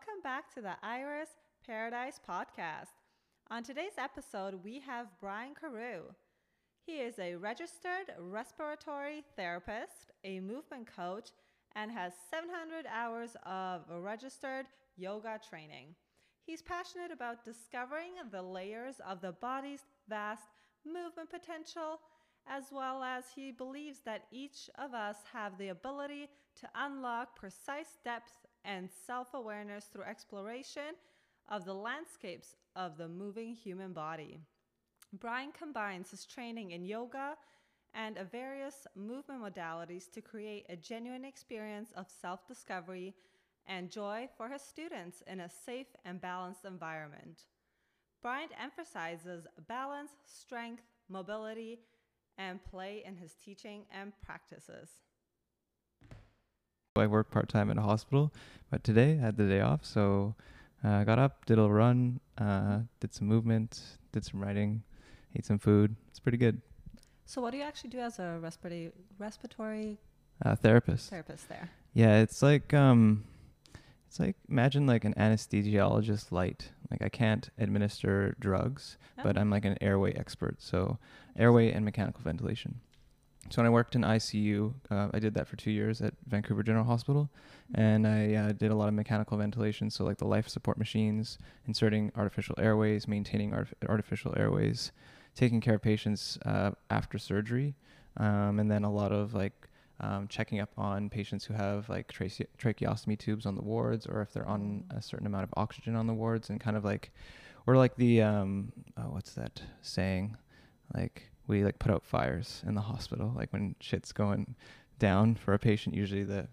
Welcome back to the Iris Paradise podcast. On today's episode, we have Brian Carew. He is a registered respiratory therapist, a movement coach, and has 700 hours of registered yoga training. He's passionate about discovering the layers of the body's vast movement potential, as well as he believes that each of us have the ability to unlock precise depth and self awareness through exploration of the landscapes of the moving human body. Brian combines his training in yoga and various movement modalities to create a genuine experience of self discovery and joy for his students in a safe and balanced environment. Brian emphasizes balance, strength, mobility, and play in his teaching and practices. I work part time at a hospital, but today I had the day off, so I uh, got up, did a little run, uh, did some movement, did some writing, ate some food. It's pretty good. So, what do you actually do as a respiratory respiratory uh, therapist? Therapist there. Yeah, it's like um, it's like imagine like an anesthesiologist light. Like I can't administer drugs, oh. but I'm like an airway expert. So, airway and mechanical ventilation. So when I worked in ICU, uh, I did that for two years at Vancouver General Hospital, and I uh, did a lot of mechanical ventilation. So like the life support machines, inserting artificial airways, maintaining artif- artificial airways, taking care of patients uh, after surgery, um, and then a lot of like um, checking up on patients who have like trache- tracheostomy tubes on the wards, or if they're on a certain amount of oxygen on the wards, and kind of like, or like the um, oh, what's that saying, like we like put out fires in the hospital. Like when shit's going down for a patient, usually the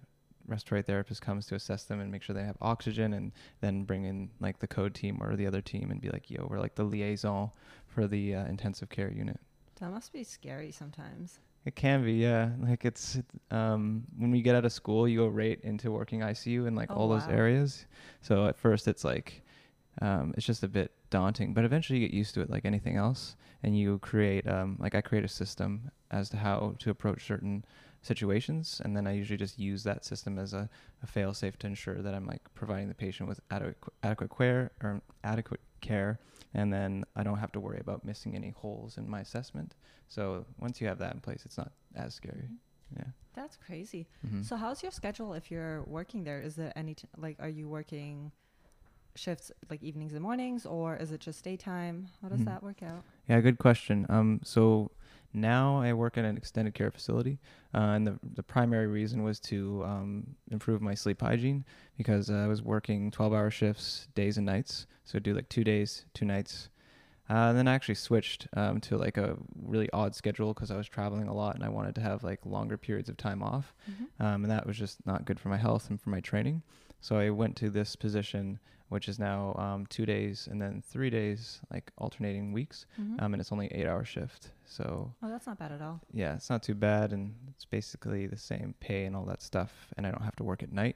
respiratory therapist comes to assess them and make sure they have oxygen and then bring in like the code team or the other team and be like, yo, we're like the liaison for the uh, intensive care unit. That must be scary sometimes. It can be, yeah. Like it's um, when we get out of school, you go right into working ICU in like oh, all wow. those areas. So at first, it's like um, it's just a bit daunting, but eventually you get used to it, like anything else and you create um, like I create a system as to how to approach certain situations, and then I usually just use that system as a, a fail safe to ensure that I'm like providing the patient with adequate adequate care or adequate care, and then I don't have to worry about missing any holes in my assessment. So once you have that in place, it's not as scary. Yeah. That's crazy. Mm-hmm. So how's your schedule if you're working there? Is there any t- like are you working shifts like evenings and mornings, or is it just daytime? How does mm-hmm. that work out? Yeah, good question. Um, so now I work in an extended care facility, uh, and the the primary reason was to um, improve my sleep hygiene because uh, I was working 12-hour shifts, days and nights. So I'd do like two days, two nights. Uh, and then I actually switched um, to like a really odd schedule because I was traveling a lot and I wanted to have like longer periods of time off, mm-hmm. um, and that was just not good for my health and for my training. So I went to this position which is now um, two days and then three days, like alternating weeks. Mm-hmm. Um, and it's only eight hour shift. So oh, that's not bad at all. Yeah, it's not too bad, and it's basically the same pay and all that stuff. And I don't have to work at night.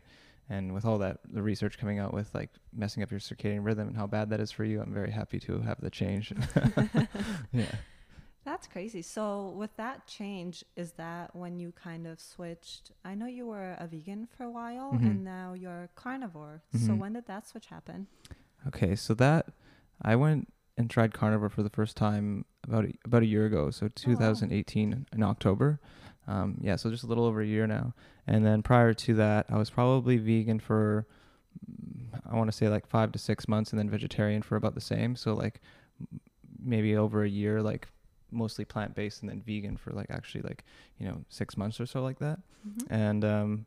And with all that, the research coming out with like messing up your circadian rhythm and how bad that is for you, I'm very happy to have the change. yeah. That's crazy. So, with that change, is that when you kind of switched? I know you were a vegan for a while mm-hmm. and now you're carnivore. Mm-hmm. So, when did that switch happen? Okay, so that I went and tried carnivore for the first time about a, about a year ago, so 2018 oh. in October. Um, yeah, so just a little over a year now. And then prior to that, I was probably vegan for I want to say like five to six months, and then vegetarian for about the same. So like maybe over a year, like mostly plant based and then vegan for like actually like you know six months or so like that. Mm-hmm. And um,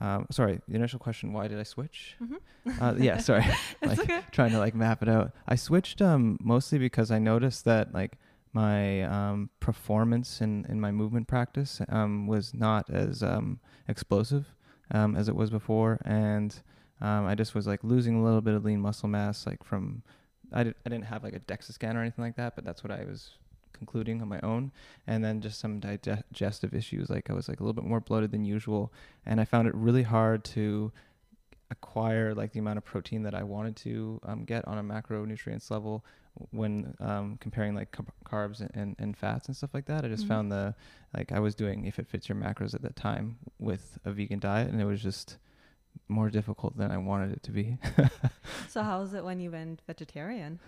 um, sorry, the initial question: Why did I switch? Mm-hmm. Uh, yeah, sorry, like okay. trying to like map it out. I switched um, mostly because I noticed that like my um, performance in, in my movement practice um, was not as um, explosive um, as it was before, and um, I just was like losing a little bit of lean muscle mass, like from I, did, I didn't have like a DEXA scan or anything like that, but that's what I was concluding on my own and then just some digestive issues like i was like a little bit more bloated than usual and i found it really hard to acquire like the amount of protein that i wanted to um, get on a macronutrients level when um, comparing like carbs and, and fats and stuff like that i just mm-hmm. found the like i was doing if it fits your macros at that time with a vegan diet and it was just more difficult than I wanted it to be. so how was it when you went vegetarian?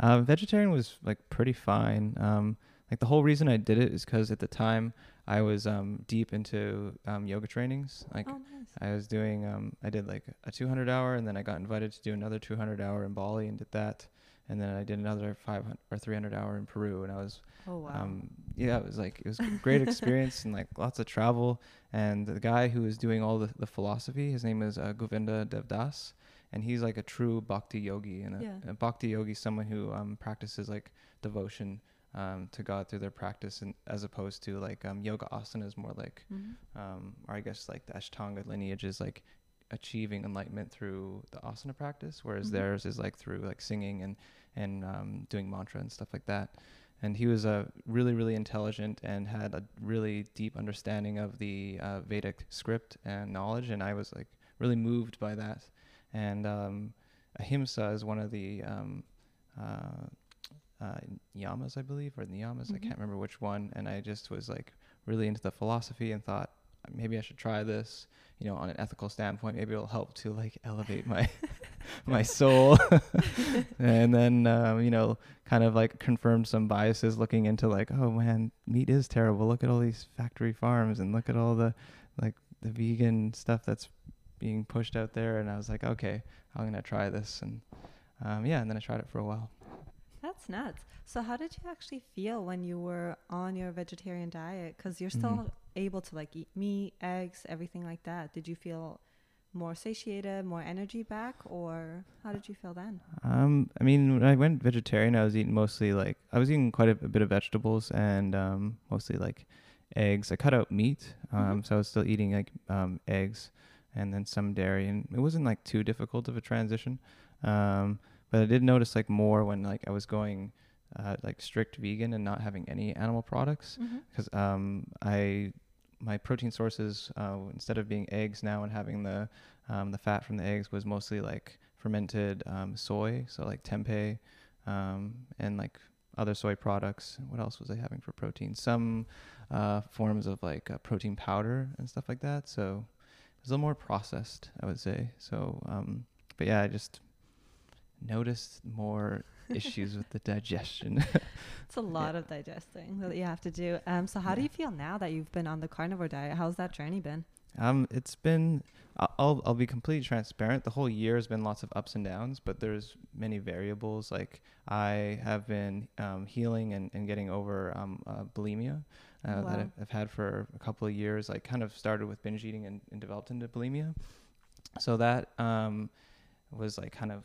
Uh, vegetarian was like pretty fine. Um, like the whole reason I did it is because at the time I was um, deep into um, yoga trainings. Like oh, nice. I was doing, um, I did like a 200 hour, and then I got invited to do another 200 hour in Bali and did that, and then I did another 500 or 300 hour in Peru, and I was, Oh wow. um, yeah, it was like it was a great experience and like lots of travel. And the guy who was doing all the, the philosophy, his name is uh, Govinda Devdas, and he's like a true bhakti yogi, and a, Yeah. a bhakti yogi someone who um, practices like devotion um, to God through their practice, and as opposed to like um, yoga asana is more like Mhm. um, or I guess like the Ashtanga lineage is like achieving enlightenment through the asana practice, whereas Mhm. theirs is like through like singing and and um, doing mantra and stuff like that. And he was uh, really really intelligent and had a really deep understanding of the uh, Vedic script and knowledge, and I was like really moved by that. And um, ahimsa is one of the um, uh, uh, yamas, I believe, or niyamas. I Mhm. can't remember which one. And I just was like really into the philosophy and thought maybe I should try this. You know, on an ethical standpoint, maybe it'll help to like elevate my my soul. and then um, you know, kind of like confirmed some biases looking into like, oh man, meat is terrible. Look at all these factory farms and look at all the like the vegan stuff that's being pushed out there. And I was like, okay, I'm gonna try this. And um, yeah, and then I tried it for a while. That's nuts. So how did you actually feel when you were on your vegetarian diet? Because you're still Mhm. able to like eat meat, eggs, everything like that. Did you feel more satiated, more energy back, or how did you feel then? Um, I mean, when I went vegetarian, I was eating mostly like I was eating quite a, a bit of vegetables and um, mostly like eggs. I cut out meat, um, Mhm. so I was still eating like um, eggs and then some dairy, and it wasn't like too difficult of a transition. Um, but I did notice like more when like I was going uh, like strict vegan and not having any animal products Mm-hmm. because um, I my protein sources uh, instead of being eggs now and having the um, the fat from the eggs was mostly like fermented um, soy, so like tempeh um, and like other soy products. What else was I having for protein? Some uh, forms of like uh, protein powder and stuff like that. So was a little more processed, I would say. So, um, but yeah, I just noticed more issues with the digestion. It's a lot of digesting that you have to do. Um, so how do you feel now that you've been on the carnivore diet? How's that journey been? Um, it's been. I- I'll I'll be completely transparent. The whole year has been lots of ups and downs, but there's many variables. Like I have been um, healing and, and getting over um, uh, bulimia uh, Wow. that I've, I've had for a couple of years. Like kind of started with binge eating and, and developed into bulimia. So that um, was like kind of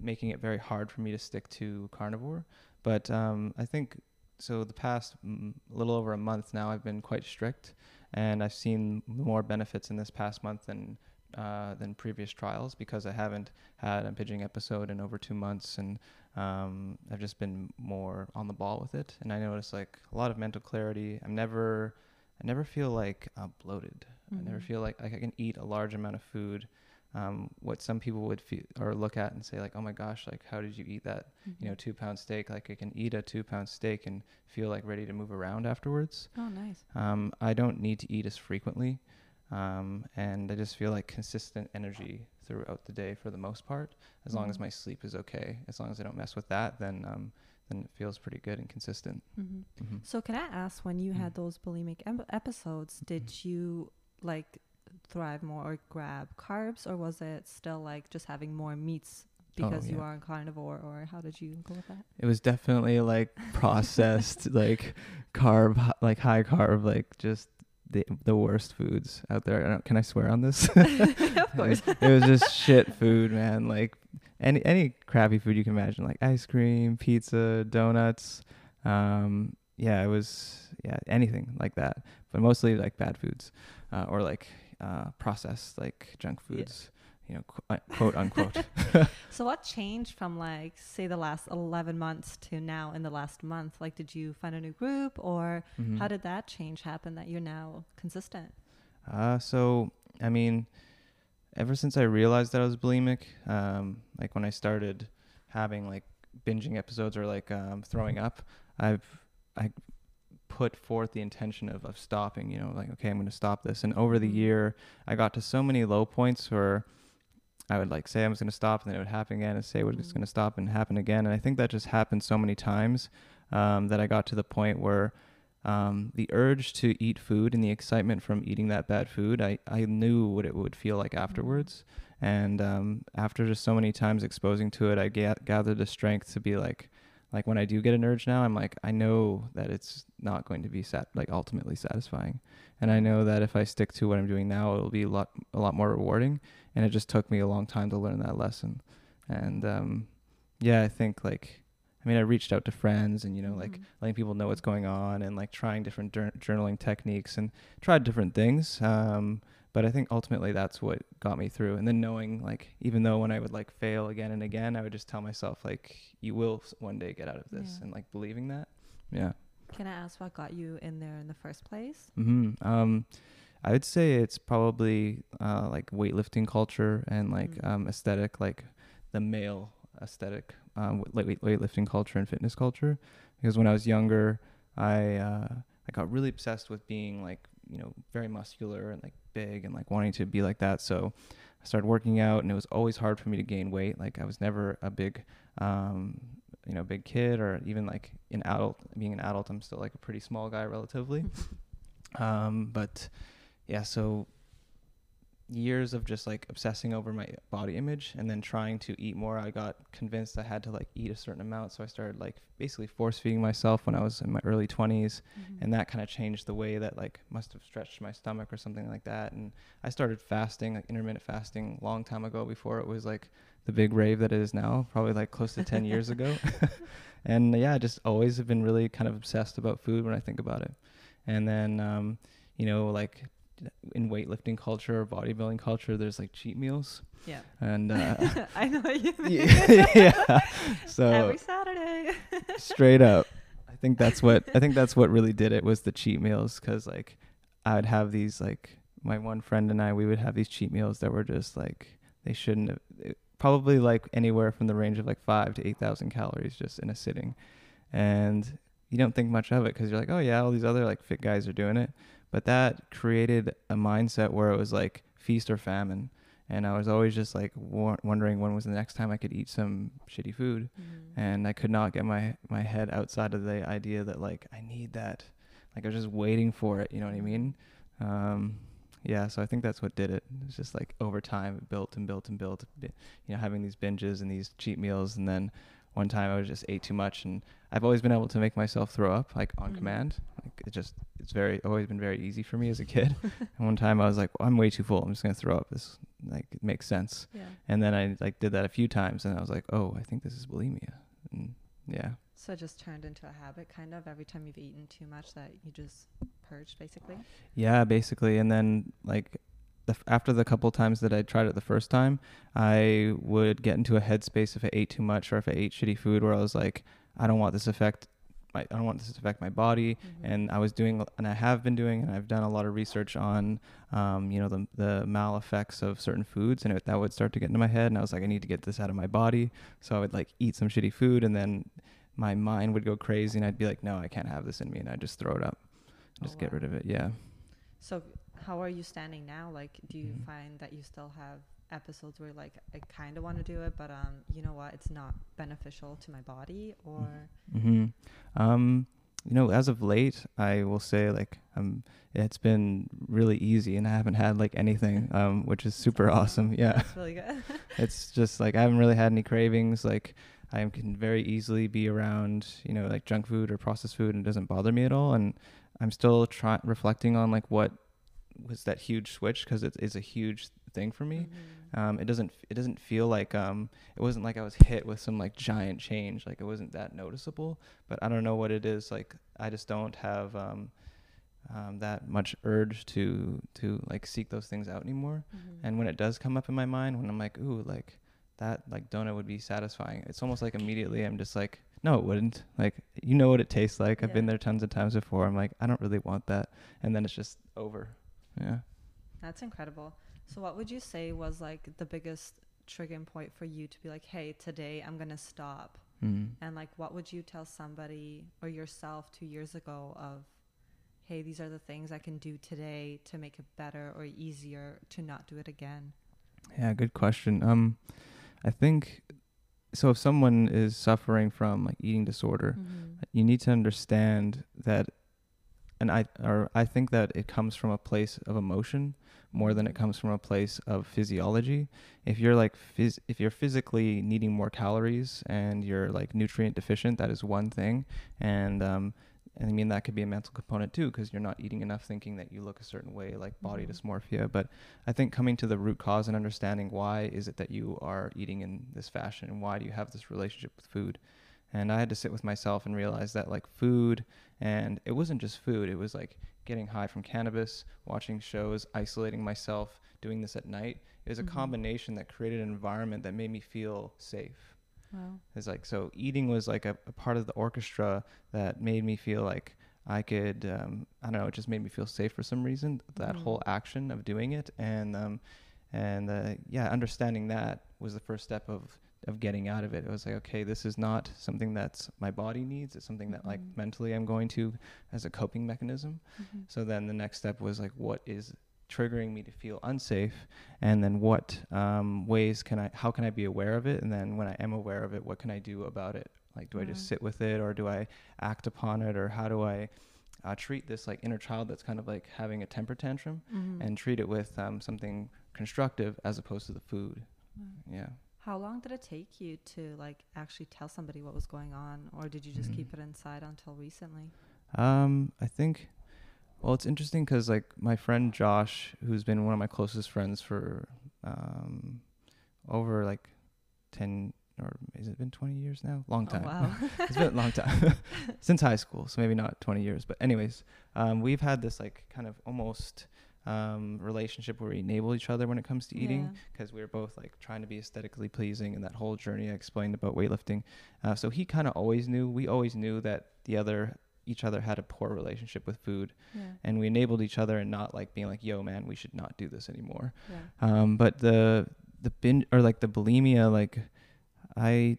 making it very hard for me to stick to carnivore. But um, I think so. The past mm, little over a month now, I've been quite strict, and I've seen more benefits in this past month than uh, than previous trials because I haven't had a binging episode in over two months, and um, I've just been more on the ball with it. And I notice like a lot of mental clarity. I'm never, I never feel like uh, bloated. I never Mhm. feel like, like I can eat a large amount of food. Um, what some people would feel or look at and say like, oh my gosh, like how did you eat that? Mm-hmm. You know, two pound steak. Like I can eat a two pound steak and feel like ready to move around afterwards. Oh, nice. Um, I don't need to eat as frequently, um, and I just feel like consistent energy throughout the day for the most part. As long as Mhm. my sleep is okay, as long as I don't mess with that, then um, then it feels pretty good and consistent. hmm hmm So can I ask, when you had Mm. those bulimic em- episodes, did you like thrive more or grab carbs, or was it still like just having more meats because you yeah. are a carnivore, or how did you go with that? It was definitely like processed, like carb, like high carb, like just the the worst foods out there. I don't, can I swear on this? of course. it was just shit food, man. Like any any crappy food you can imagine, like ice cream, pizza, donuts. Um, yeah, it was yeah anything like that, but mostly like bad foods, uh, or like uh, processed like junk Yeah. foods. You know, qu- uh, quote unquote. So what changed from like say the last 11 months to now in the last month? Like did you find a new group or Mhm. how did that change happen that you're now consistent? Uh, so I mean, ever since I realized that I was bulimic, um, like when I started having like binging episodes or like um, throwing up, I've I put forth the intention of, of stopping, you know, like, okay, I'm going to stop this. And over the Mhm. year, I got to so many low points where I would like say I was going to stop and then it would happen again and say it was going to stop and happen again. And I think that just happened so many times um, that I got to the point where um, the urge to eat food and the excitement from eating that bad food, I, I knew what it would feel like afterwards. And um, after just so many times exposing to it, I ga- gathered the strength to be like, like when I do get an urge now, I'm like, I know that it's not going to be sat like ultimately satisfying, and I know that if I stick to what I'm doing now, it'll be a lot a lot more rewarding. And it just took me a long time to learn that lesson. And um, yeah, I think like, I mean, I reached out to friends and you know like Mhm. letting people know what's going on and like trying different jour- journaling techniques and tried different things. Um, but I think ultimately that's what got me through. And then knowing like even though when I would like fail again and again, I would just tell myself like you will one day get out of this Yeah. and like believing that. Yeah. Can I ask what got you in there in the first place? hmm Um, I would say it's probably uh, like weightlifting culture and like Mm. um, aesthetic, like the male aesthetic, um, weight- weightlifting culture and fitness culture. Because when I was younger, I uh, I got really obsessed with being like you know very muscular and like big and like wanting to be like that. So I started working out, and it was always hard for me to gain weight. Like I was never a big um, you know big kid or even like an adult. Being an adult, I'm still like a pretty small guy relatively. Um, but yeah, so years of just like obsessing over my body image and then trying to eat more, I got convinced I had to like eat a certain amount. So I started like basically force feeding myself when I was in my early 20s. Mhm. And that kind of changed the way that like must have stretched my stomach or something like that. And I started fasting, like intermittent fasting, long time ago before it was like the big rave that it is now, probably like close to 10 years ago. and yeah, I just always have been really kind of obsessed about food when I think about it. And then, um, you know, like in weightlifting culture or bodybuilding culture, there's like cheat meals. yeah. And uh, I know what you mean. yeah, yeah. So Every Saturday. straight up, I think that's what I think that's what really did it was the cheat meals because like I'd have these like my one friend and I we would have these cheat meals that were just like they shouldn't have it, probably like anywhere from the range of like five to eight thousand calories just in a sitting, and you don't think much of it because you're like oh yeah all these other like fit guys are doing it, but that created a mindset where it was like feast or famine. And I was always just like wondering when was the next time I could eat some shitty food Mhm. and I could not get my my head outside of the idea that like I need that. Like I was just waiting for it. You know what I mean? Um, yeah. So I think that's what did it. It's just like over time it built and built and built. You know, having these binges and these cheat meals, and then one time I was just ate too much, and I've always been able to make myself throw up like on Mhm. command. Like it just it's very always been very easy for me as a kid. and one time I was like, well, I'm way too full. I'm just gonna throw up. This like it makes sense. yeah. And then I like did that a few times, and I was like, oh, I think this is bulimia. And yeah, So it just turned into a habit, kind of. Every time you've eaten too much, that you just purged, basically. yeah, basically. And then like the, after the couple times that I tried it the first time, I would get into a headspace if I ate too much or if I ate shitty food, where I was like, I don't want this affect. My, I don't want this to affect my body. Mhm. And I was doing, and I have been doing, and I've done a lot of research on, um, you know, the the mal effects of certain foods, and it, that would start to get into my head. And I was like, I need to get this out of my body. So I would like eat some shitty food, and then my mind would go crazy, and I'd be like, no, I can't have this in me, and I'd just throw it up, Oh, just get rid of it. Yeah. So, how are you standing now? Like, do you Mhm. find that you still have episodes where, like, I kind of want to do it, but um, you know what, it's not beneficial to my body, or hmm Um, you know, as of late, I will say like um, it's been really easy, and I haven't had like anything, um, which is super awesome. Yeah. that's really good. it's just like I haven't really had any cravings. Like I can very easily be around, you know, like junk food or processed food, and it doesn't bother me at all. And I'm still trying reflecting on like what was that huge switch because it is a huge thing for me. Mhm. Um, it doesn't it doesn't feel like um it wasn't like I was hit with some like giant change. Like it wasn't that noticeable. But I don't know what it is. Like I just don't have um, um that much urge to to like seek those things out anymore. Mhm. And when it does come up in my mind, when I'm like, ooh, like that like donut would be satisfying, it's almost like immediately I'm just like, no, it wouldn't. Like you know what it tastes like. I've been there tons of times before. I'm like, I don't really want that, and then it's just over. Yeah. That's incredible. So, what would you say was like the biggest triggering point for you to be like, hey, today I'm going to stop? Mm. And like, what would you tell somebody or yourself two years ago of hey, these are the things I can do today to make it better or easier to not do it again? Yeah, good question. Um, I think so. If someone is suffering from like eating disorder, Mm-hmm. you need to understand that, and I or I think that it comes from a place of emotion more than it comes from a place of physiology. If you're like phys- if you're physically needing more calories and you're like nutrient deficient, that is one thing, and um, and I mean that could be a mental component too because you're not eating enough, thinking that you look a certain way, like body Mhm. dysmorphia. But I think coming to the root cause and understanding why is it that you are eating in this fashion and why do you have this relationship with food. And I had to sit with myself and realize that like food and it wasn't just food, it was like getting high from cannabis, watching shows, isolating myself, doing this at night. It was a Mhm. combination that created an environment that made me feel safe. Wow. It's like so eating was like a, a part of the orchestra that made me feel like I could um, I don't know, it just made me feel safe for some reason. That Mhm. whole action of doing it and um, and uh, yeah, understanding that was the first step of of getting out of it. It was like, okay, this is not something that's my body needs. It's something that like Mhm. mentally I'm going to as a coping mechanism. Mm-hmm. So then the next step was like, what is triggering me to feel unsafe, and then what um, ways can I, how can I be aware of it, and then when I am aware of it, what can I do about it? Like, do I just sit with it, or do I act upon it, or how do I uh, treat this like inner child that's kind of like having a temper tantrum, Mm-hmm. and treat it with um, something constructive as opposed to the food? Yeah. How long did it take you to like actually tell somebody what was going on, or did you just Mhm. keep it inside until recently? Um, I think. Well, it's interesting because like my friend Josh, who's been one of my closest friends for um, over like ten or has it been twenty years now? Long time. Oh, wow. it's been a long time since high school, so maybe not twenty years. But anyways, um, we've had this like kind of almost um, relationship where we enable each other when it comes to eating Yeah. because we were both like trying to be aesthetically pleasing and that whole journey I explained about weightlifting. Uh, so he kind of always knew, we always knew that the other, each other had a poor relationship with food Yeah. and we enabled each other and not like being like, yo man, we should not do this anymore. Yeah. Um, but the, the binge or like the bulimia, like I,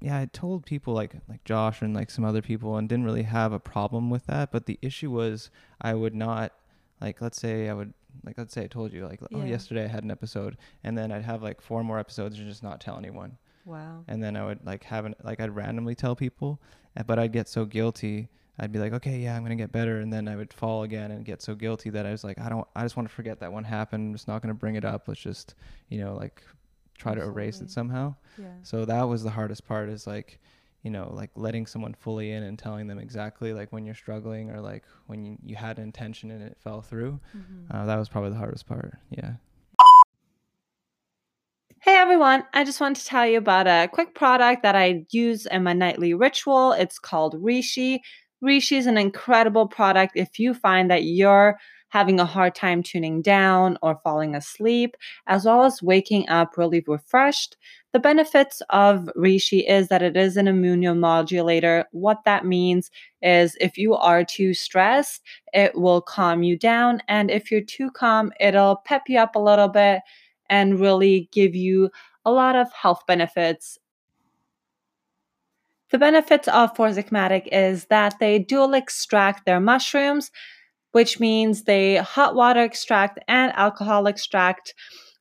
yeah, I told people like, like Josh and like some other people and didn't really have a problem with that. But the issue was I would not like, let's say I would, like, let's say I told you like, oh, yesterday I had an episode and then I'd have like four more episodes and just not tell anyone Wow. and then I would like have an like I'd randomly tell people, uh, but I'd get so guilty. I'd be like, okay, yeah, I'm gonna get better, and then I would fall again and get so guilty that I was like, I don't, I just want to forget that one happened. I'm just not gonna bring it up. Let's just, you know, like try to erase it somehow. Yeah. So that was the hardest part is like, you know, like letting someone fully in and telling them exactly like when you're struggling or like when you, you had an intention and it fell through. Mhm. Uh, that was probably the hardest part. Yeah. Hey everyone, I just wanted to tell you about a quick product that I use in my nightly ritual. It's called Reishi. Reishi is an incredible product if you find that you're having a hard time tuning down or falling asleep, as well as waking up really refreshed. The benefits of Reishi is that it is an immunomodulator. What that means is if you are too stressed, it will calm you down. And if you're too calm, it'll pep you up a little bit and really give you a lot of health benefits. The benefits of Four Sigmatic is that they dual extract their mushrooms, which means they hot water extract and alcohol extract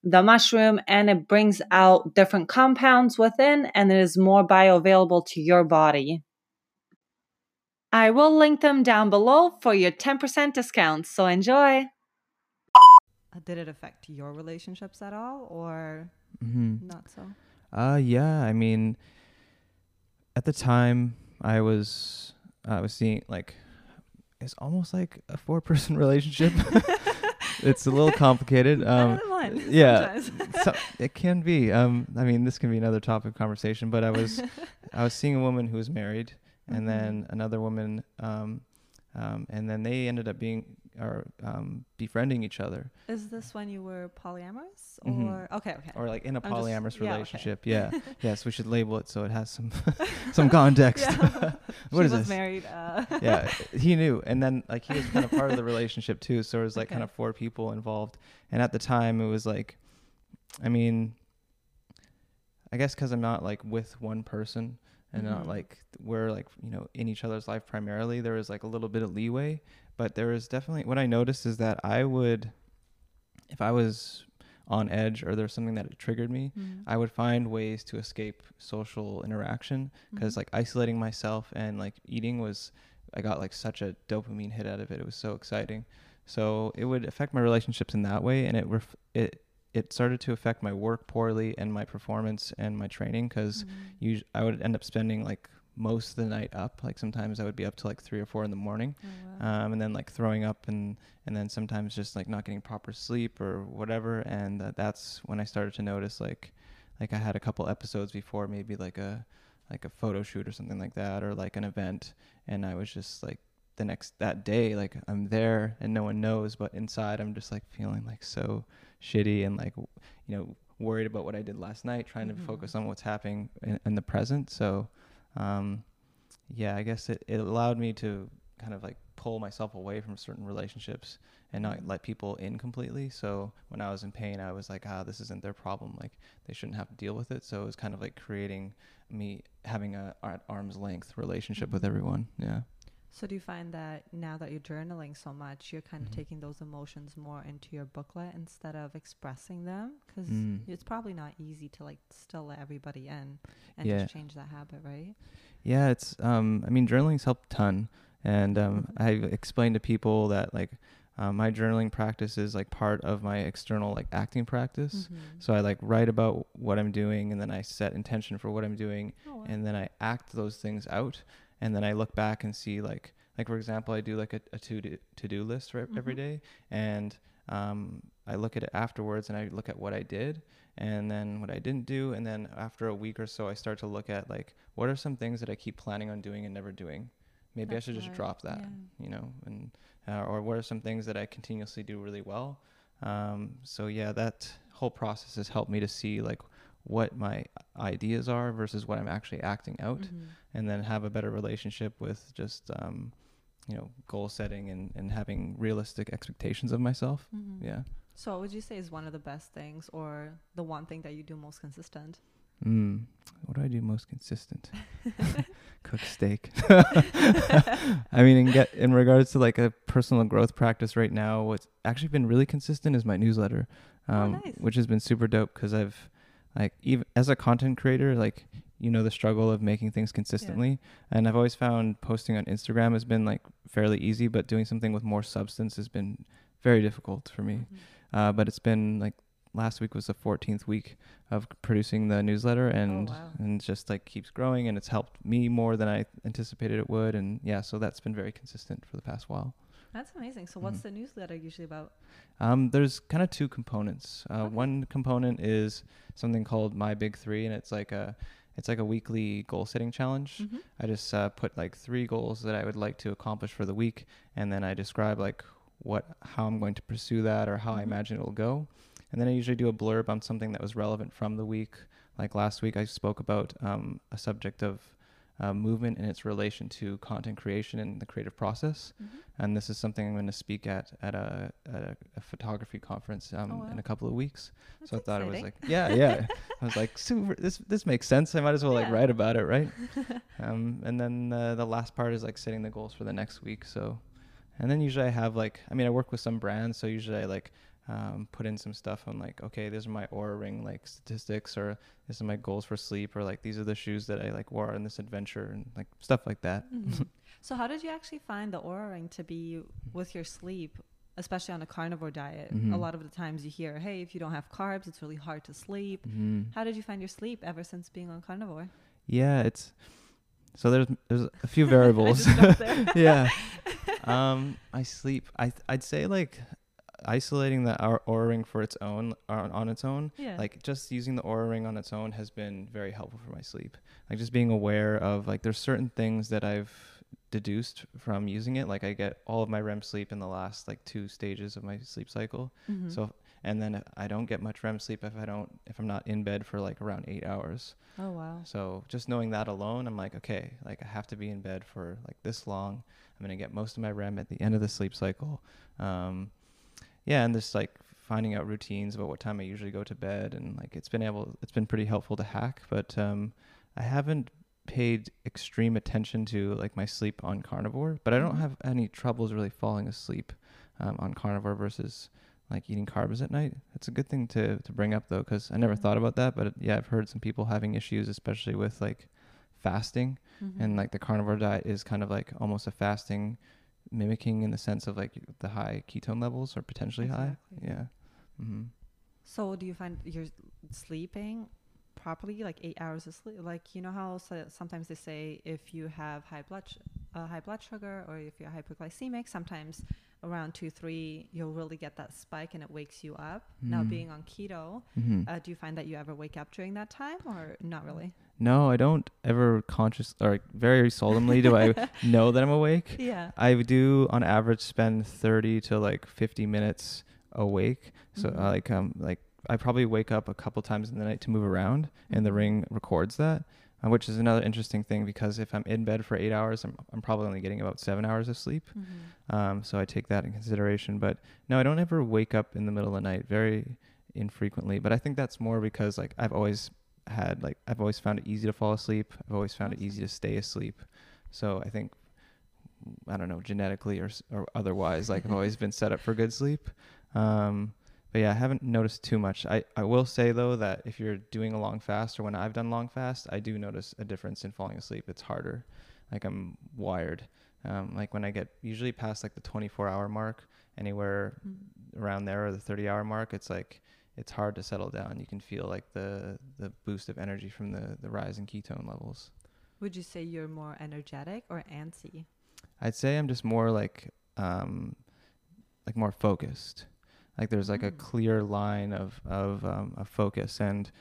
the mushroom and it brings out different compounds within and it is more bioavailable to your body. I will link them down below for your 10% discount, so enjoy. Did it affect your relationships at all or Mm-hmm. not so? Uh, yeah. I mean, at the time, I was I was seeing like it's almost like a four person relationship. it's a little complicated. Um, One, yeah, so, it can be. Um, I mean, this can be another topic of conversation. But I was I was seeing a woman who was married, and Mhm. then another woman, um, um, and then they ended up being or um, befriending each other, Is this when you were polyamorous or Mhm. okay, okay. or like in a I'm just- polyamorous yeah, okay. relationship. Yeah. yes, we should label it so it has some some context. What she is was this? married. Uh, yeah, he knew, and then like he was kind of part of the relationship too. So it was like kind of four people involved, and at the time it was like, I mean, I guess because I'm not like with one person and not Mhm. like we're like you know in each other's life primarily. There was like a little bit of leeway, but there was definitely what I noticed is that I would, if I was on edge or there's something that triggered me, Mhm. I would find ways to escape social interaction because Mhm. like isolating myself and like eating was I got like such a dopamine hit out of it. It was so exciting. So it would affect my relationships in that way, and it ref- it it started to affect my work poorly and my performance and my training because Mhm. us- I would end up spending like most of the night up. Like sometimes I would be up to like three or four in the morning, Oh, wow. um, and then like throwing up and and then sometimes just like not getting proper sleep or whatever. And uh, that's when I started to notice like like I had a couple episodes before maybe like a like a photo shoot or something like that or like an event, and I was just like the next that day like I'm there and no one knows, but inside I'm just like feeling like so shitty and like w- you know worried about what I did last night, trying Mhm. to focus on what's happening in, in the present. So um, yeah, I guess it, it allowed me to kind of like pull myself away from certain relationships and not let people in completely. So when I was in pain, I was like, ah, this isn't their problem. Like they shouldn't have to deal with it. So it was kind of like creating me having a at arm's length relationship with Mhm. everyone. Yeah. So do you find that now that you're journaling so much, you're kind of Mhm. taking those emotions more into your booklet instead of expressing them? Because Mm. it's probably not easy to like still let everybody in and Yeah. just change that habit, right? Yeah, it's um I mean journaling's helped a ton. And um Mhm. I've explained to people that like um, my journaling practice is like part of my external like acting practice. Mhm. So I like write about what I'm doing and then I set intention for what I'm doing Oh, wow. and then I act those things out and then I look back and see like like for example I do like a, a to do to do list ev- every day and um, I look at it afterwards and I look at what I did and then what I didn't do and then after a week or so I start to look at like what are some things that I keep planning on doing and never doing maybe That's I should just smart. drop that Yeah. you know and uh, or what are some things that I continuously do really well um, so yeah that whole process has helped me to see like what my ideas are versus what I'm actually acting out Mhm. and then have a better relationship with just um, you know goal setting and, and having realistic expectations of myself Mhm. yeah So what would you say is one of the best things or the one thing that you do most consistent? mm, what do I do most consistent cook steak I mean in get in regards to like a personal growth practice right now what's actually been really consistent is my newsletter Oh, um, nice. which has been super dope because I've like even as a content creator like you know the struggle of making things consistently. And I've always found posting on Instagram has been like fairly easy but doing something with more substance has been very difficult for me. Mhm. uh, but it's been like last week was the 14th week of producing the newsletter and wow. and just like keeps growing and it's helped me more than I anticipated it would. And yeah so that's been very consistent for the past while That's amazing. So what's Mhm. the newsletter usually about? um, there's kind of two components. Uh, Okay. One component is something called My Big Three, and it's like a it's like a weekly goal setting challenge. Mhm. I just uh, put like three goals that I would like to accomplish for the week, and then I describe like what how I'm going to pursue that or how I Mhm. imagine it will go. And then I usually do a blurb on something that was relevant from the week. Like last week, I spoke about um, a subject of uh, movement and its relation to content creation and the creative process Mhm. and this is something I'm going to speak at at a, at a, a photography conference um, Oh, wow. in a couple of weeks. That's so I thought it was like, yeah, yeah. I was like, super. This this makes sense. I might as well like Yeah. write about it, right? um, and then uh, the last part is like setting the goals for the next week. So, and then usually I have like, I mean, I work with some brands, so usually I like um, put in some stuff on like, okay, these are my Oura Ring like statistics, or this is my goals for sleep, or like these are the shoes that I like wore on this adventure, and like stuff like that. Mhm. so how did you actually find the Oura ring to be with your sleep especially on a carnivore diet a Mhm. lot of the times you hear hey if you don't have carbs it's really hard to sleep Mhm. how did you find your sleep ever since being on carnivore Yeah, it's so there's there's a few variables. yeah. Um, I sleep. I I'd say like isolating the Oura ring for its own on, on its own. yeah Like just using the Oura ring on its own has been very helpful for my sleep. Like just being aware of like there's certain things that I've deduced from using it. Like I get all of my REM sleep in the last like two stages of my sleep cycle. Mhm. So and then I don't get much REM sleep if I don't if I'm not in bed for like around eight hours. oh wow So just knowing that alone, I'm like, okay, like I have to be in bed for like this long. I'm gonna get most of my REM at the end of the sleep cycle. Um, yeah, and just like finding out routines about what time I usually go to bed, and like it's been able, it's been pretty helpful to hack. But um, I haven't paid extreme attention to like my sleep on carnivore, but I don't Mhm. have any troubles really falling asleep um, on carnivore versus like eating carbs at night. It's a good thing to to bring up though, because I never Mhm. thought about that. But it, yeah, I've heard some people having issues, especially with like fasting, and Mhm. like the carnivore diet is kind of like almost a fasting, mimicking in the sense of like the high ketone levels are potentially high. Exactly. Yeah. hmm So do you find you're sleeping properly, like eight hours of sleep? Like you know how so sometimes they say if you have high blood sh- uh, high blood sugar or if you're hypoglycemic, sometimes around two three you'll really get that spike and it wakes you up. Now Mhm. being on keto, hmm uh, do you find that you ever wake up during that time or not really? No, I don't ever conscious or very seldomly do I know that I'm awake. Yeah. I do on average spend 30 to like 50 minutes awake. So Mhm. uh, like um like I probably wake up a couple times in the night to move around and the Mhm. ring records that. Uh, which is another interesting thing because if I'm in bed for 8 hours, I'm I'm probably only getting about 7 hours of sleep. Mhm. Um so I take that in consideration, but no, I don't ever wake up in the middle of the night very infrequently, but I think that's more because like I've always had like I've always found it easy to fall asleep. I've always found it easy to stay asleep. So I think I don't know genetically or or otherwise like I've always been set up for good sleep. Um, but yeah, I haven't noticed too much. I, I will say though that if you're doing a long fast or when I've done long fast, I do notice a difference in falling asleep. It's harder. Like I'm wired. Um, like when I get usually past like the 24 hour mark, anywhere Mhm. around there or the 30 hour mark, it's like it's hard to settle down. You can feel like the the boost of energy from the the rise in ketone levels. Would you say you're more energetic or antsy? I'd say I'm just more like um like more focused. Like there's like a Mm. clear line of of um of focus and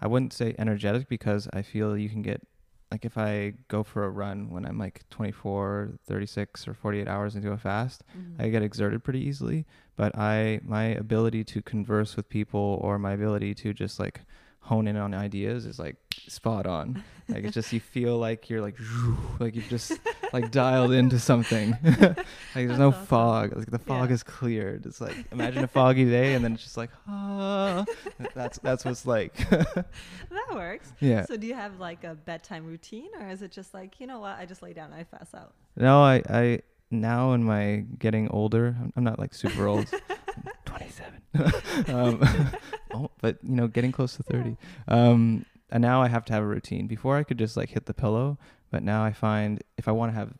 I wouldn't say energetic because I feel you can get like if I go for a run when I'm like 24, 36 or 48 hours into a fast, Mhm. I get exerted pretty easily, but I my ability to converse with people or my ability to just like hone in on ideas is like spot on. like it's just you feel like you're like like you've just like dialed into something. like there's That's no awesome. fog. Like the fog Yeah. is cleared. It's like imagine a foggy day and then it's just like ah. That's that's what's like. that works. yeah. So do you have like a bedtime routine or is it just like, you know what, I just lay down and I pass out? No, I I now in my getting older, I'm, I'm not like super old. 27. um, oh, but you know, getting close to 30. Um, and now I have to have a routine. Before I could just like hit the pillow, but now I find if I want to have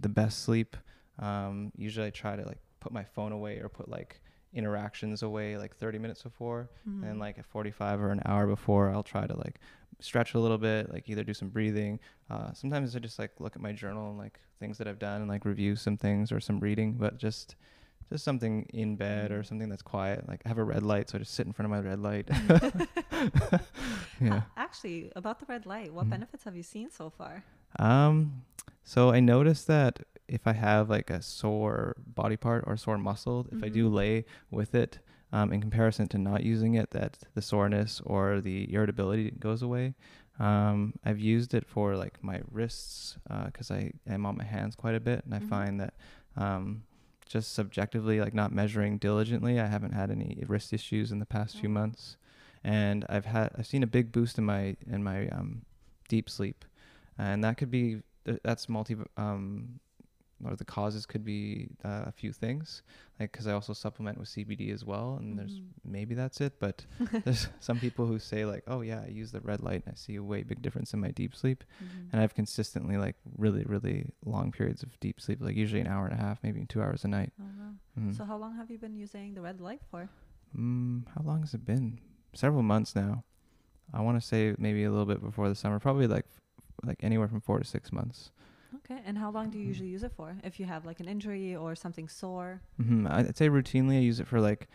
the best sleep, um, usually I try to like put my phone away or put like interactions away like 30 minutes before Mm-hmm. and like at 45 or an hour before i'll try to like stretch a little bit like either do some breathing uh, sometimes i just like look at my journal and like things that i've done and like review some things or some reading but just just something in bed or something that's quiet like i have a red light so i just sit in front of my red light yeah Uh, actually, about the red light, what Mhm. benefits have you seen so far? Um, so I noticed that if I have like a sore body part or sore muscle, if I do Mhm. lay with it, um, in comparison to not using it, that the soreness or the irritability goes away. Um, I've used it for like my wrists because I am on my hands quite a bit, and I Mhm. find that um, just subjectively, like not measuring diligently, I haven't had any wrist issues in the past few Oh. months, and I've had I've seen a big boost in my in my um, deep sleep, and that could be th- that's multi um, or the causes could be uh, a few things, like because I also supplement with CBD as well, and there's Mhm. maybe that's it, but there's some people who say like, oh yeah, I use the red light and I see a way big difference in my deep sleep, Mhm. and I've consistently like really really long periods of deep sleep, like usually an hour and a half, maybe two hours a night. Oh, wow. Mm. So how long have you been using the red light for? Mm, how long has it been? Several months now. I want to say maybe a little bit before the summer, probably like like anywhere from four to six months. Okay. And how long do you usually use it for? If you have like an injury or something sore? hmm I'd say routinely I use it for like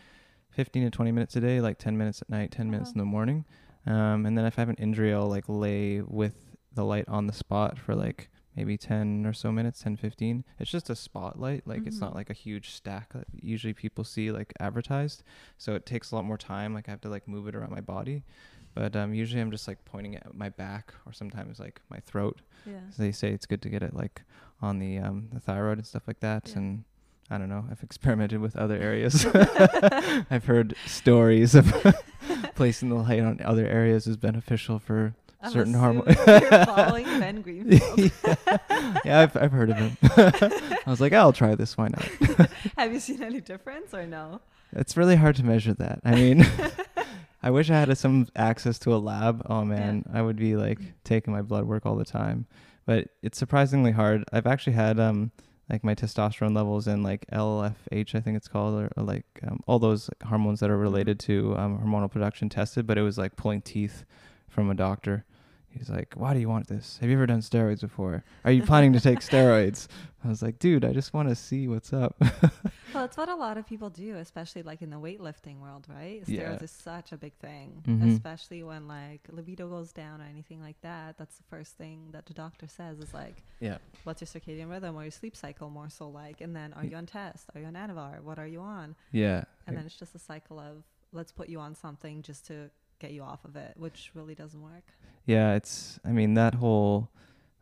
15 to 20 minutes a day, like 10 minutes at night, 10 minutes Uh-huh. in the morning. Um, and then if I have an injury, I'll like lay with the light on the spot for like maybe 10 or so minutes, 10, 15. It's just a spotlight. Like it's not like a huge stack that usually people see like advertised. So it takes a lot more time. Like I have to like move it around my body. But um, usually I'm just like pointing at my back or sometimes like my throat. Yeah. they say it's good to get it like on the um, the thyroid and stuff like that. Yeah. And I don't know. I've experimented with other areas. I've heard stories of placing the light on other areas is beneficial for I'm certain hormones. you're following Ben Greenfield. yeah, yeah I've, I've heard of him. I was like, I'll try this. Why not? Have you seen any difference or no? It's really hard to measure that. I mean, I wish I had some access to a lab. Oh man, I would be like taking my blood work all the time. But it's surprisingly hard. I've actually had um like my testosterone levels and like LFH, I think it's called, or, or like um, all those hormones that are related to um, hormonal production tested. But it was like pulling teeth from a doctor. He's like, "Why do you want this? Have you ever done steroids before? Are you planning to take steroids?" I was like, "Dude, I just want to see what's up." well, it's what a lot of people do, especially like in the weightlifting world, right? Steroids Yeah. is such a big thing, Mhm. especially when like libido goes down or anything like that. That's the first thing that the doctor says is like, yeah, "What's your circadian rhythm or your sleep cycle?" More so like, and then are you on test? Are you on Anavar? What are you on? yeah, And then it's just a cycle of let's put you on something just to get you off of it, which really doesn't work. Yeah. It's, I mean, that whole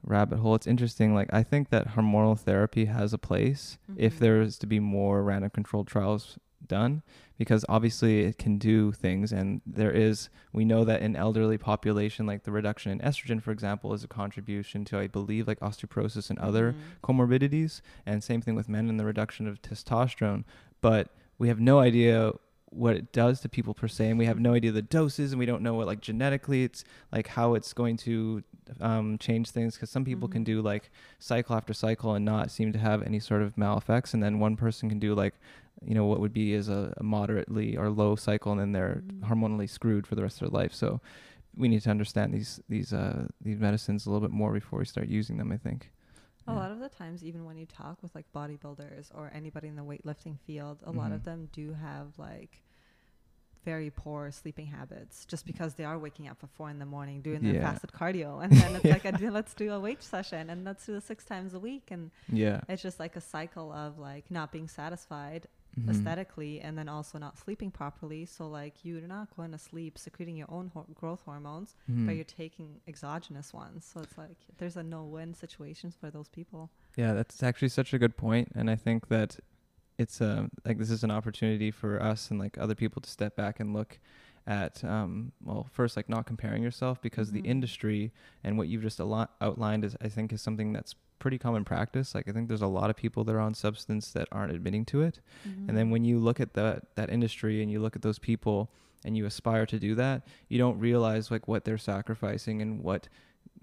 rabbit hole. It's interesting. Like, I think that hormonal therapy has a place if Mhm. there is to be more random controlled trials done, because obviously it can do things, and there is. We know that in elderly population, like the reduction in estrogen, for example, is a contribution to, I believe, like osteoporosis and other Mhm. comorbidities and same thing with men and the reduction of testosterone but we have no idea what it does to people per se and we have no idea the doses and we don't know what like genetically it's like how it's going to um, change things because some people can Mhm. do like cycle after cycle and not seem to have any sort of maleffects and then one person can do like you know what would be is a, a moderately or low cycle and then they're Mm. hormonally screwed for the rest of their life so we need to understand these these uh these medicines a little bit more before we start using them i think A Yeah. lot of the times, even when you talk with like bodybuilders or anybody in the weightlifting field, a lot of Mhm. them do have like very poor sleeping habits just because they are waking up at four in the morning doing their Yeah. fasted cardio. And then it's Yeah. like, a, let's do a weight session and let's do it six times a week. And yeah it's just like a cycle of like not being satisfied Mhm. aesthetically and then also not sleeping properly. So, like, you're not going to sleep secreting your own hor- growth hormones Mhm. but you're taking exogenous ones. So it's like there's a no-win situations for those people. Yeah, that's actually such a good point, and I think that it's um like this is an opportunity for us and like other people to step back and look at um well first like not comparing yourself because Mhm. the industry and what you've just al- outlined is I think is something that's pretty common practice. Like I think there's a lot of people that are on substance that aren't admitting to it. And then when you look at that that industry and you look at those people and you aspire to do that, you don't realize like what they're sacrificing and what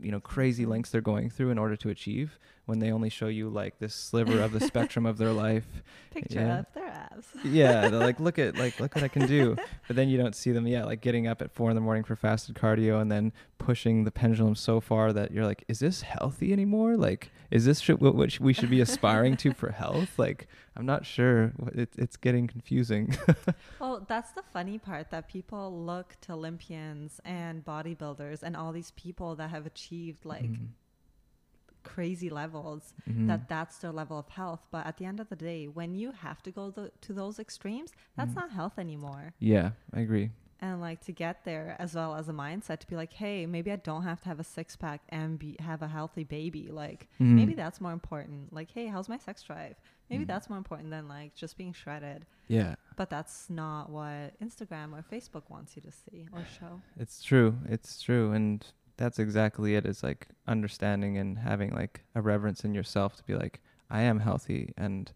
you know crazy Mhm. lengths they're going through in order to achieve when they only show you like this sliver of the spectrum of their life. picture yeah. of their abs. Yeah, they're like look at like look what I can do. But then you don't see them yeah, like getting up at 4 in the morning for fasted cardio and then pushing the pendulum so far that you're like is this healthy anymore? Like is this sh- what, what sh- we should be aspiring to for health? Like I'm not sure. It, it's getting confusing. Well, that's the funny part that people look to Olympians and bodybuilders and all these people that have achieved like Mhm. crazy levels Mhm. that that's their level of health. But at the end of the day, when you have to go th- to those extremes, that's Mhm. not health anymore. Yeah, I agree. and like to get there as well as a mindset to be like hey maybe i don't have to have a six pack and be have a healthy baby like Mhm. maybe that's more important like hey how's my sex drive maybe Mhm. that's more important than like just being shredded Yeah, but that's not what instagram or facebook wants you to see or show it's true. It's true, and that's exactly it. it. Is like understanding and having like a reverence in yourself to be like, I am healthy, and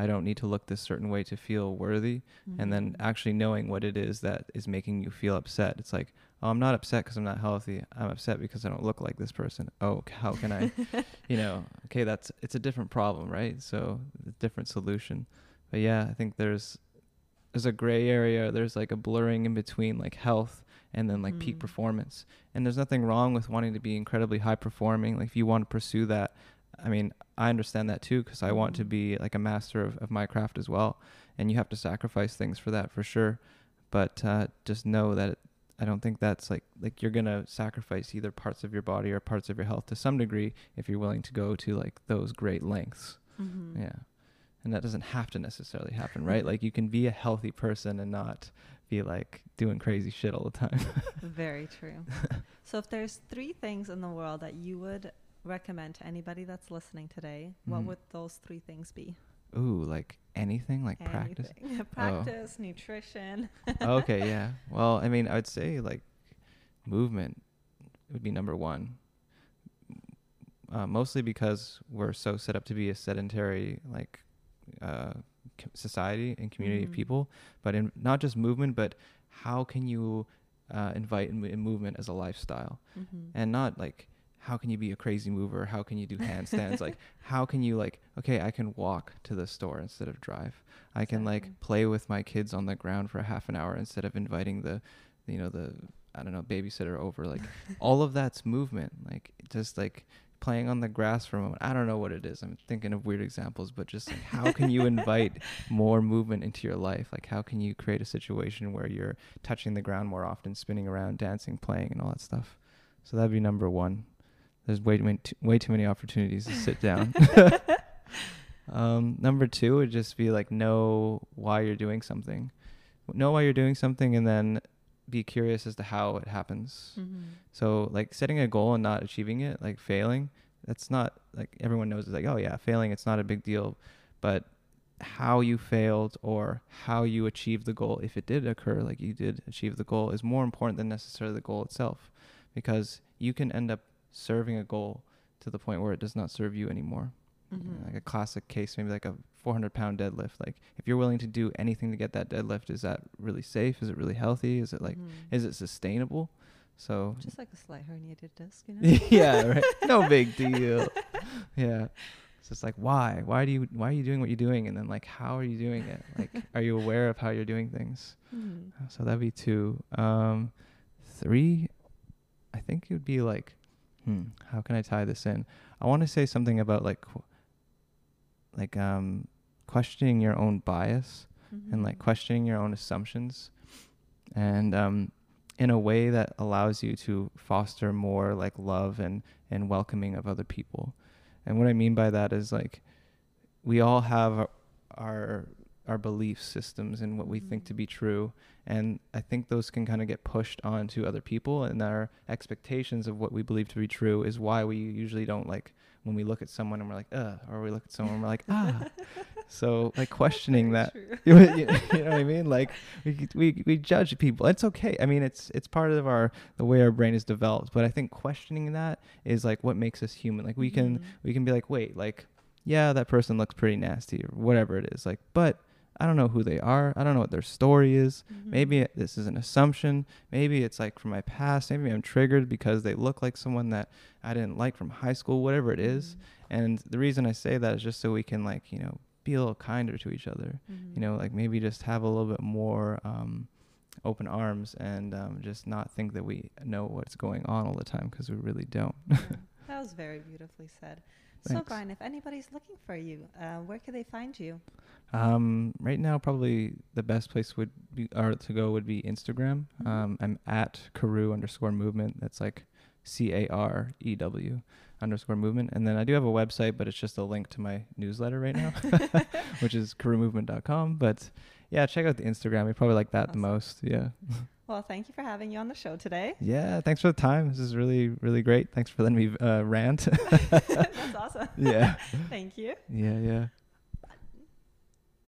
I don't need to look this certain way to feel worthy. And then Mhm. actually knowing what it is that is making you feel upset. It's like, oh, I'm not upset because I'm not healthy. I'm upset because I don't look like this person. Oh, how can I, you know? Okay, that's it's a different problem, right? So a different solution. But yeah, I think there's there's a gray area. There's like a blurring in between like health and then like peak Mhm. performance. And there's nothing wrong with wanting to be incredibly high performing. Like if you want to pursue that, I mean, I understand that too because I want to be like a master of, of my craft as well. And you have to sacrifice things for that for sure. But uh, just know that it, I don't think that's like like you're gonna sacrifice either parts of your body or parts of your health to some degree if you're willing to go to like those great lengths. Mhm. Yeah. And that doesn't have to necessarily happen, right? like you can be a healthy person and not be like doing crazy shit all the time. very true so if there's three things in the world that you would recommend to anybody that's listening today what Mhm. would those three things be Ooh, like anything, like practice. Anything. practice nutrition okay, yeah. Well, I mean, I would say like movement, would be number one. Uh, mostly because we're so set up to be a sedentary like uh, c- society and community of Mhm. people, but in not just movement, but how can you uh, invite in, in movement as a lifestyle, Mm-hmm. and not like how can you be a crazy mover? How can you do handstands? like how can you like okay, I can walk to the store instead of drive. I can like play with my kids on the ground for half an hour instead of inviting the, you know, the I don't know babysitter over. Like all of that's movement. Like just like playing on the grass for a moment. I don't know what it is. I'm thinking of weird examples, but just like how can you invite more movement into your life? Like how can you create a situation where you're touching the ground more often, spinning around, dancing, playing, and all that stuff. So that'd be number one. There's way too many, way too many opportunities to sit down. um, number two would just be like know why you're doing something, know why you're doing something, and then be curious as to how it happens. Mm-hmm. So like setting a goal and not achieving it, like failing, that's not like everyone knows it's like, oh yeah, failing it's not a big deal. But how you failed or how you achieved the goal, if it did occur, like you did achieve the goal, is more important than necessarily the goal itself. Because you can end up serving a goal to the point where it does not serve you anymore. Mm-hmm. Like a classic case, maybe like a 400 pound deadlift. Like if you're willing to do anything to get that deadlift, is that really safe? Is it really healthy? Is it like, Mhm. is it sustainable? So just like a slight herniated disc, you know? yeah, right. No big deal. Yeah. It's just like why? Why do you why are you doing what you're doing? And then like how are you doing it? Like are you aware of how you're doing things? Mhm. So that'd be two. Um three I think it would be like hmm, how can I tie this in? I want to say something about like qu- like um questioning your own bias and like Mhm. questioning your own assumptions and um, in a way that allows you to foster more like love and and welcoming of other people and what i mean by that is like we all have our our, our belief systems and what we think to be true and i think those can kind of get pushed onto other people and our expectations of what we believe to be true is why we usually don't like when we look at someone and we're like uh or we look at someone and we're like ah so like questioning that Very true. you, you you know what I mean? Like we, we we judge people. It's okay. I mean, it's it's part of our the way our brain is developed. But I think questioning that is like what makes us human. Like we can Mhm. we can be like, wait, like yeah, that person looks pretty nasty or whatever it is. Like, but I don't know who they are. I don't know what their story is. Maybe Mhm. it- this is an assumption. Maybe it's like from my past. Maybe I'm triggered because they look like someone that I didn't like from high school. Whatever it is. Mhm. And the reason I say that is just so we can like you know be a little kinder to each other Mhm. you know like maybe just have a little bit more um, open arms and um, just not think that we know what's going on all the time because we really don't Yeah. That was very beautifully said. So, Thanks. Brian, if anybody's looking for you, uh, where could they find you? um, right now probably the best place would be or to go would be instagram Mhm. um, i'm at carew underscore movement that's like c-a-r-e-w underscore movement and then i do have a website but it's just a link to my newsletter right now which is carewmovement.com but yeah check out the instagram we probably like that Awesome. the most yeah Well, thank you for having you on the show today. Yeah, thanks for the time. This is really, really great. Thanks for letting me uh, rant. That's awesome. yeah, Thank you. yeah, yeah.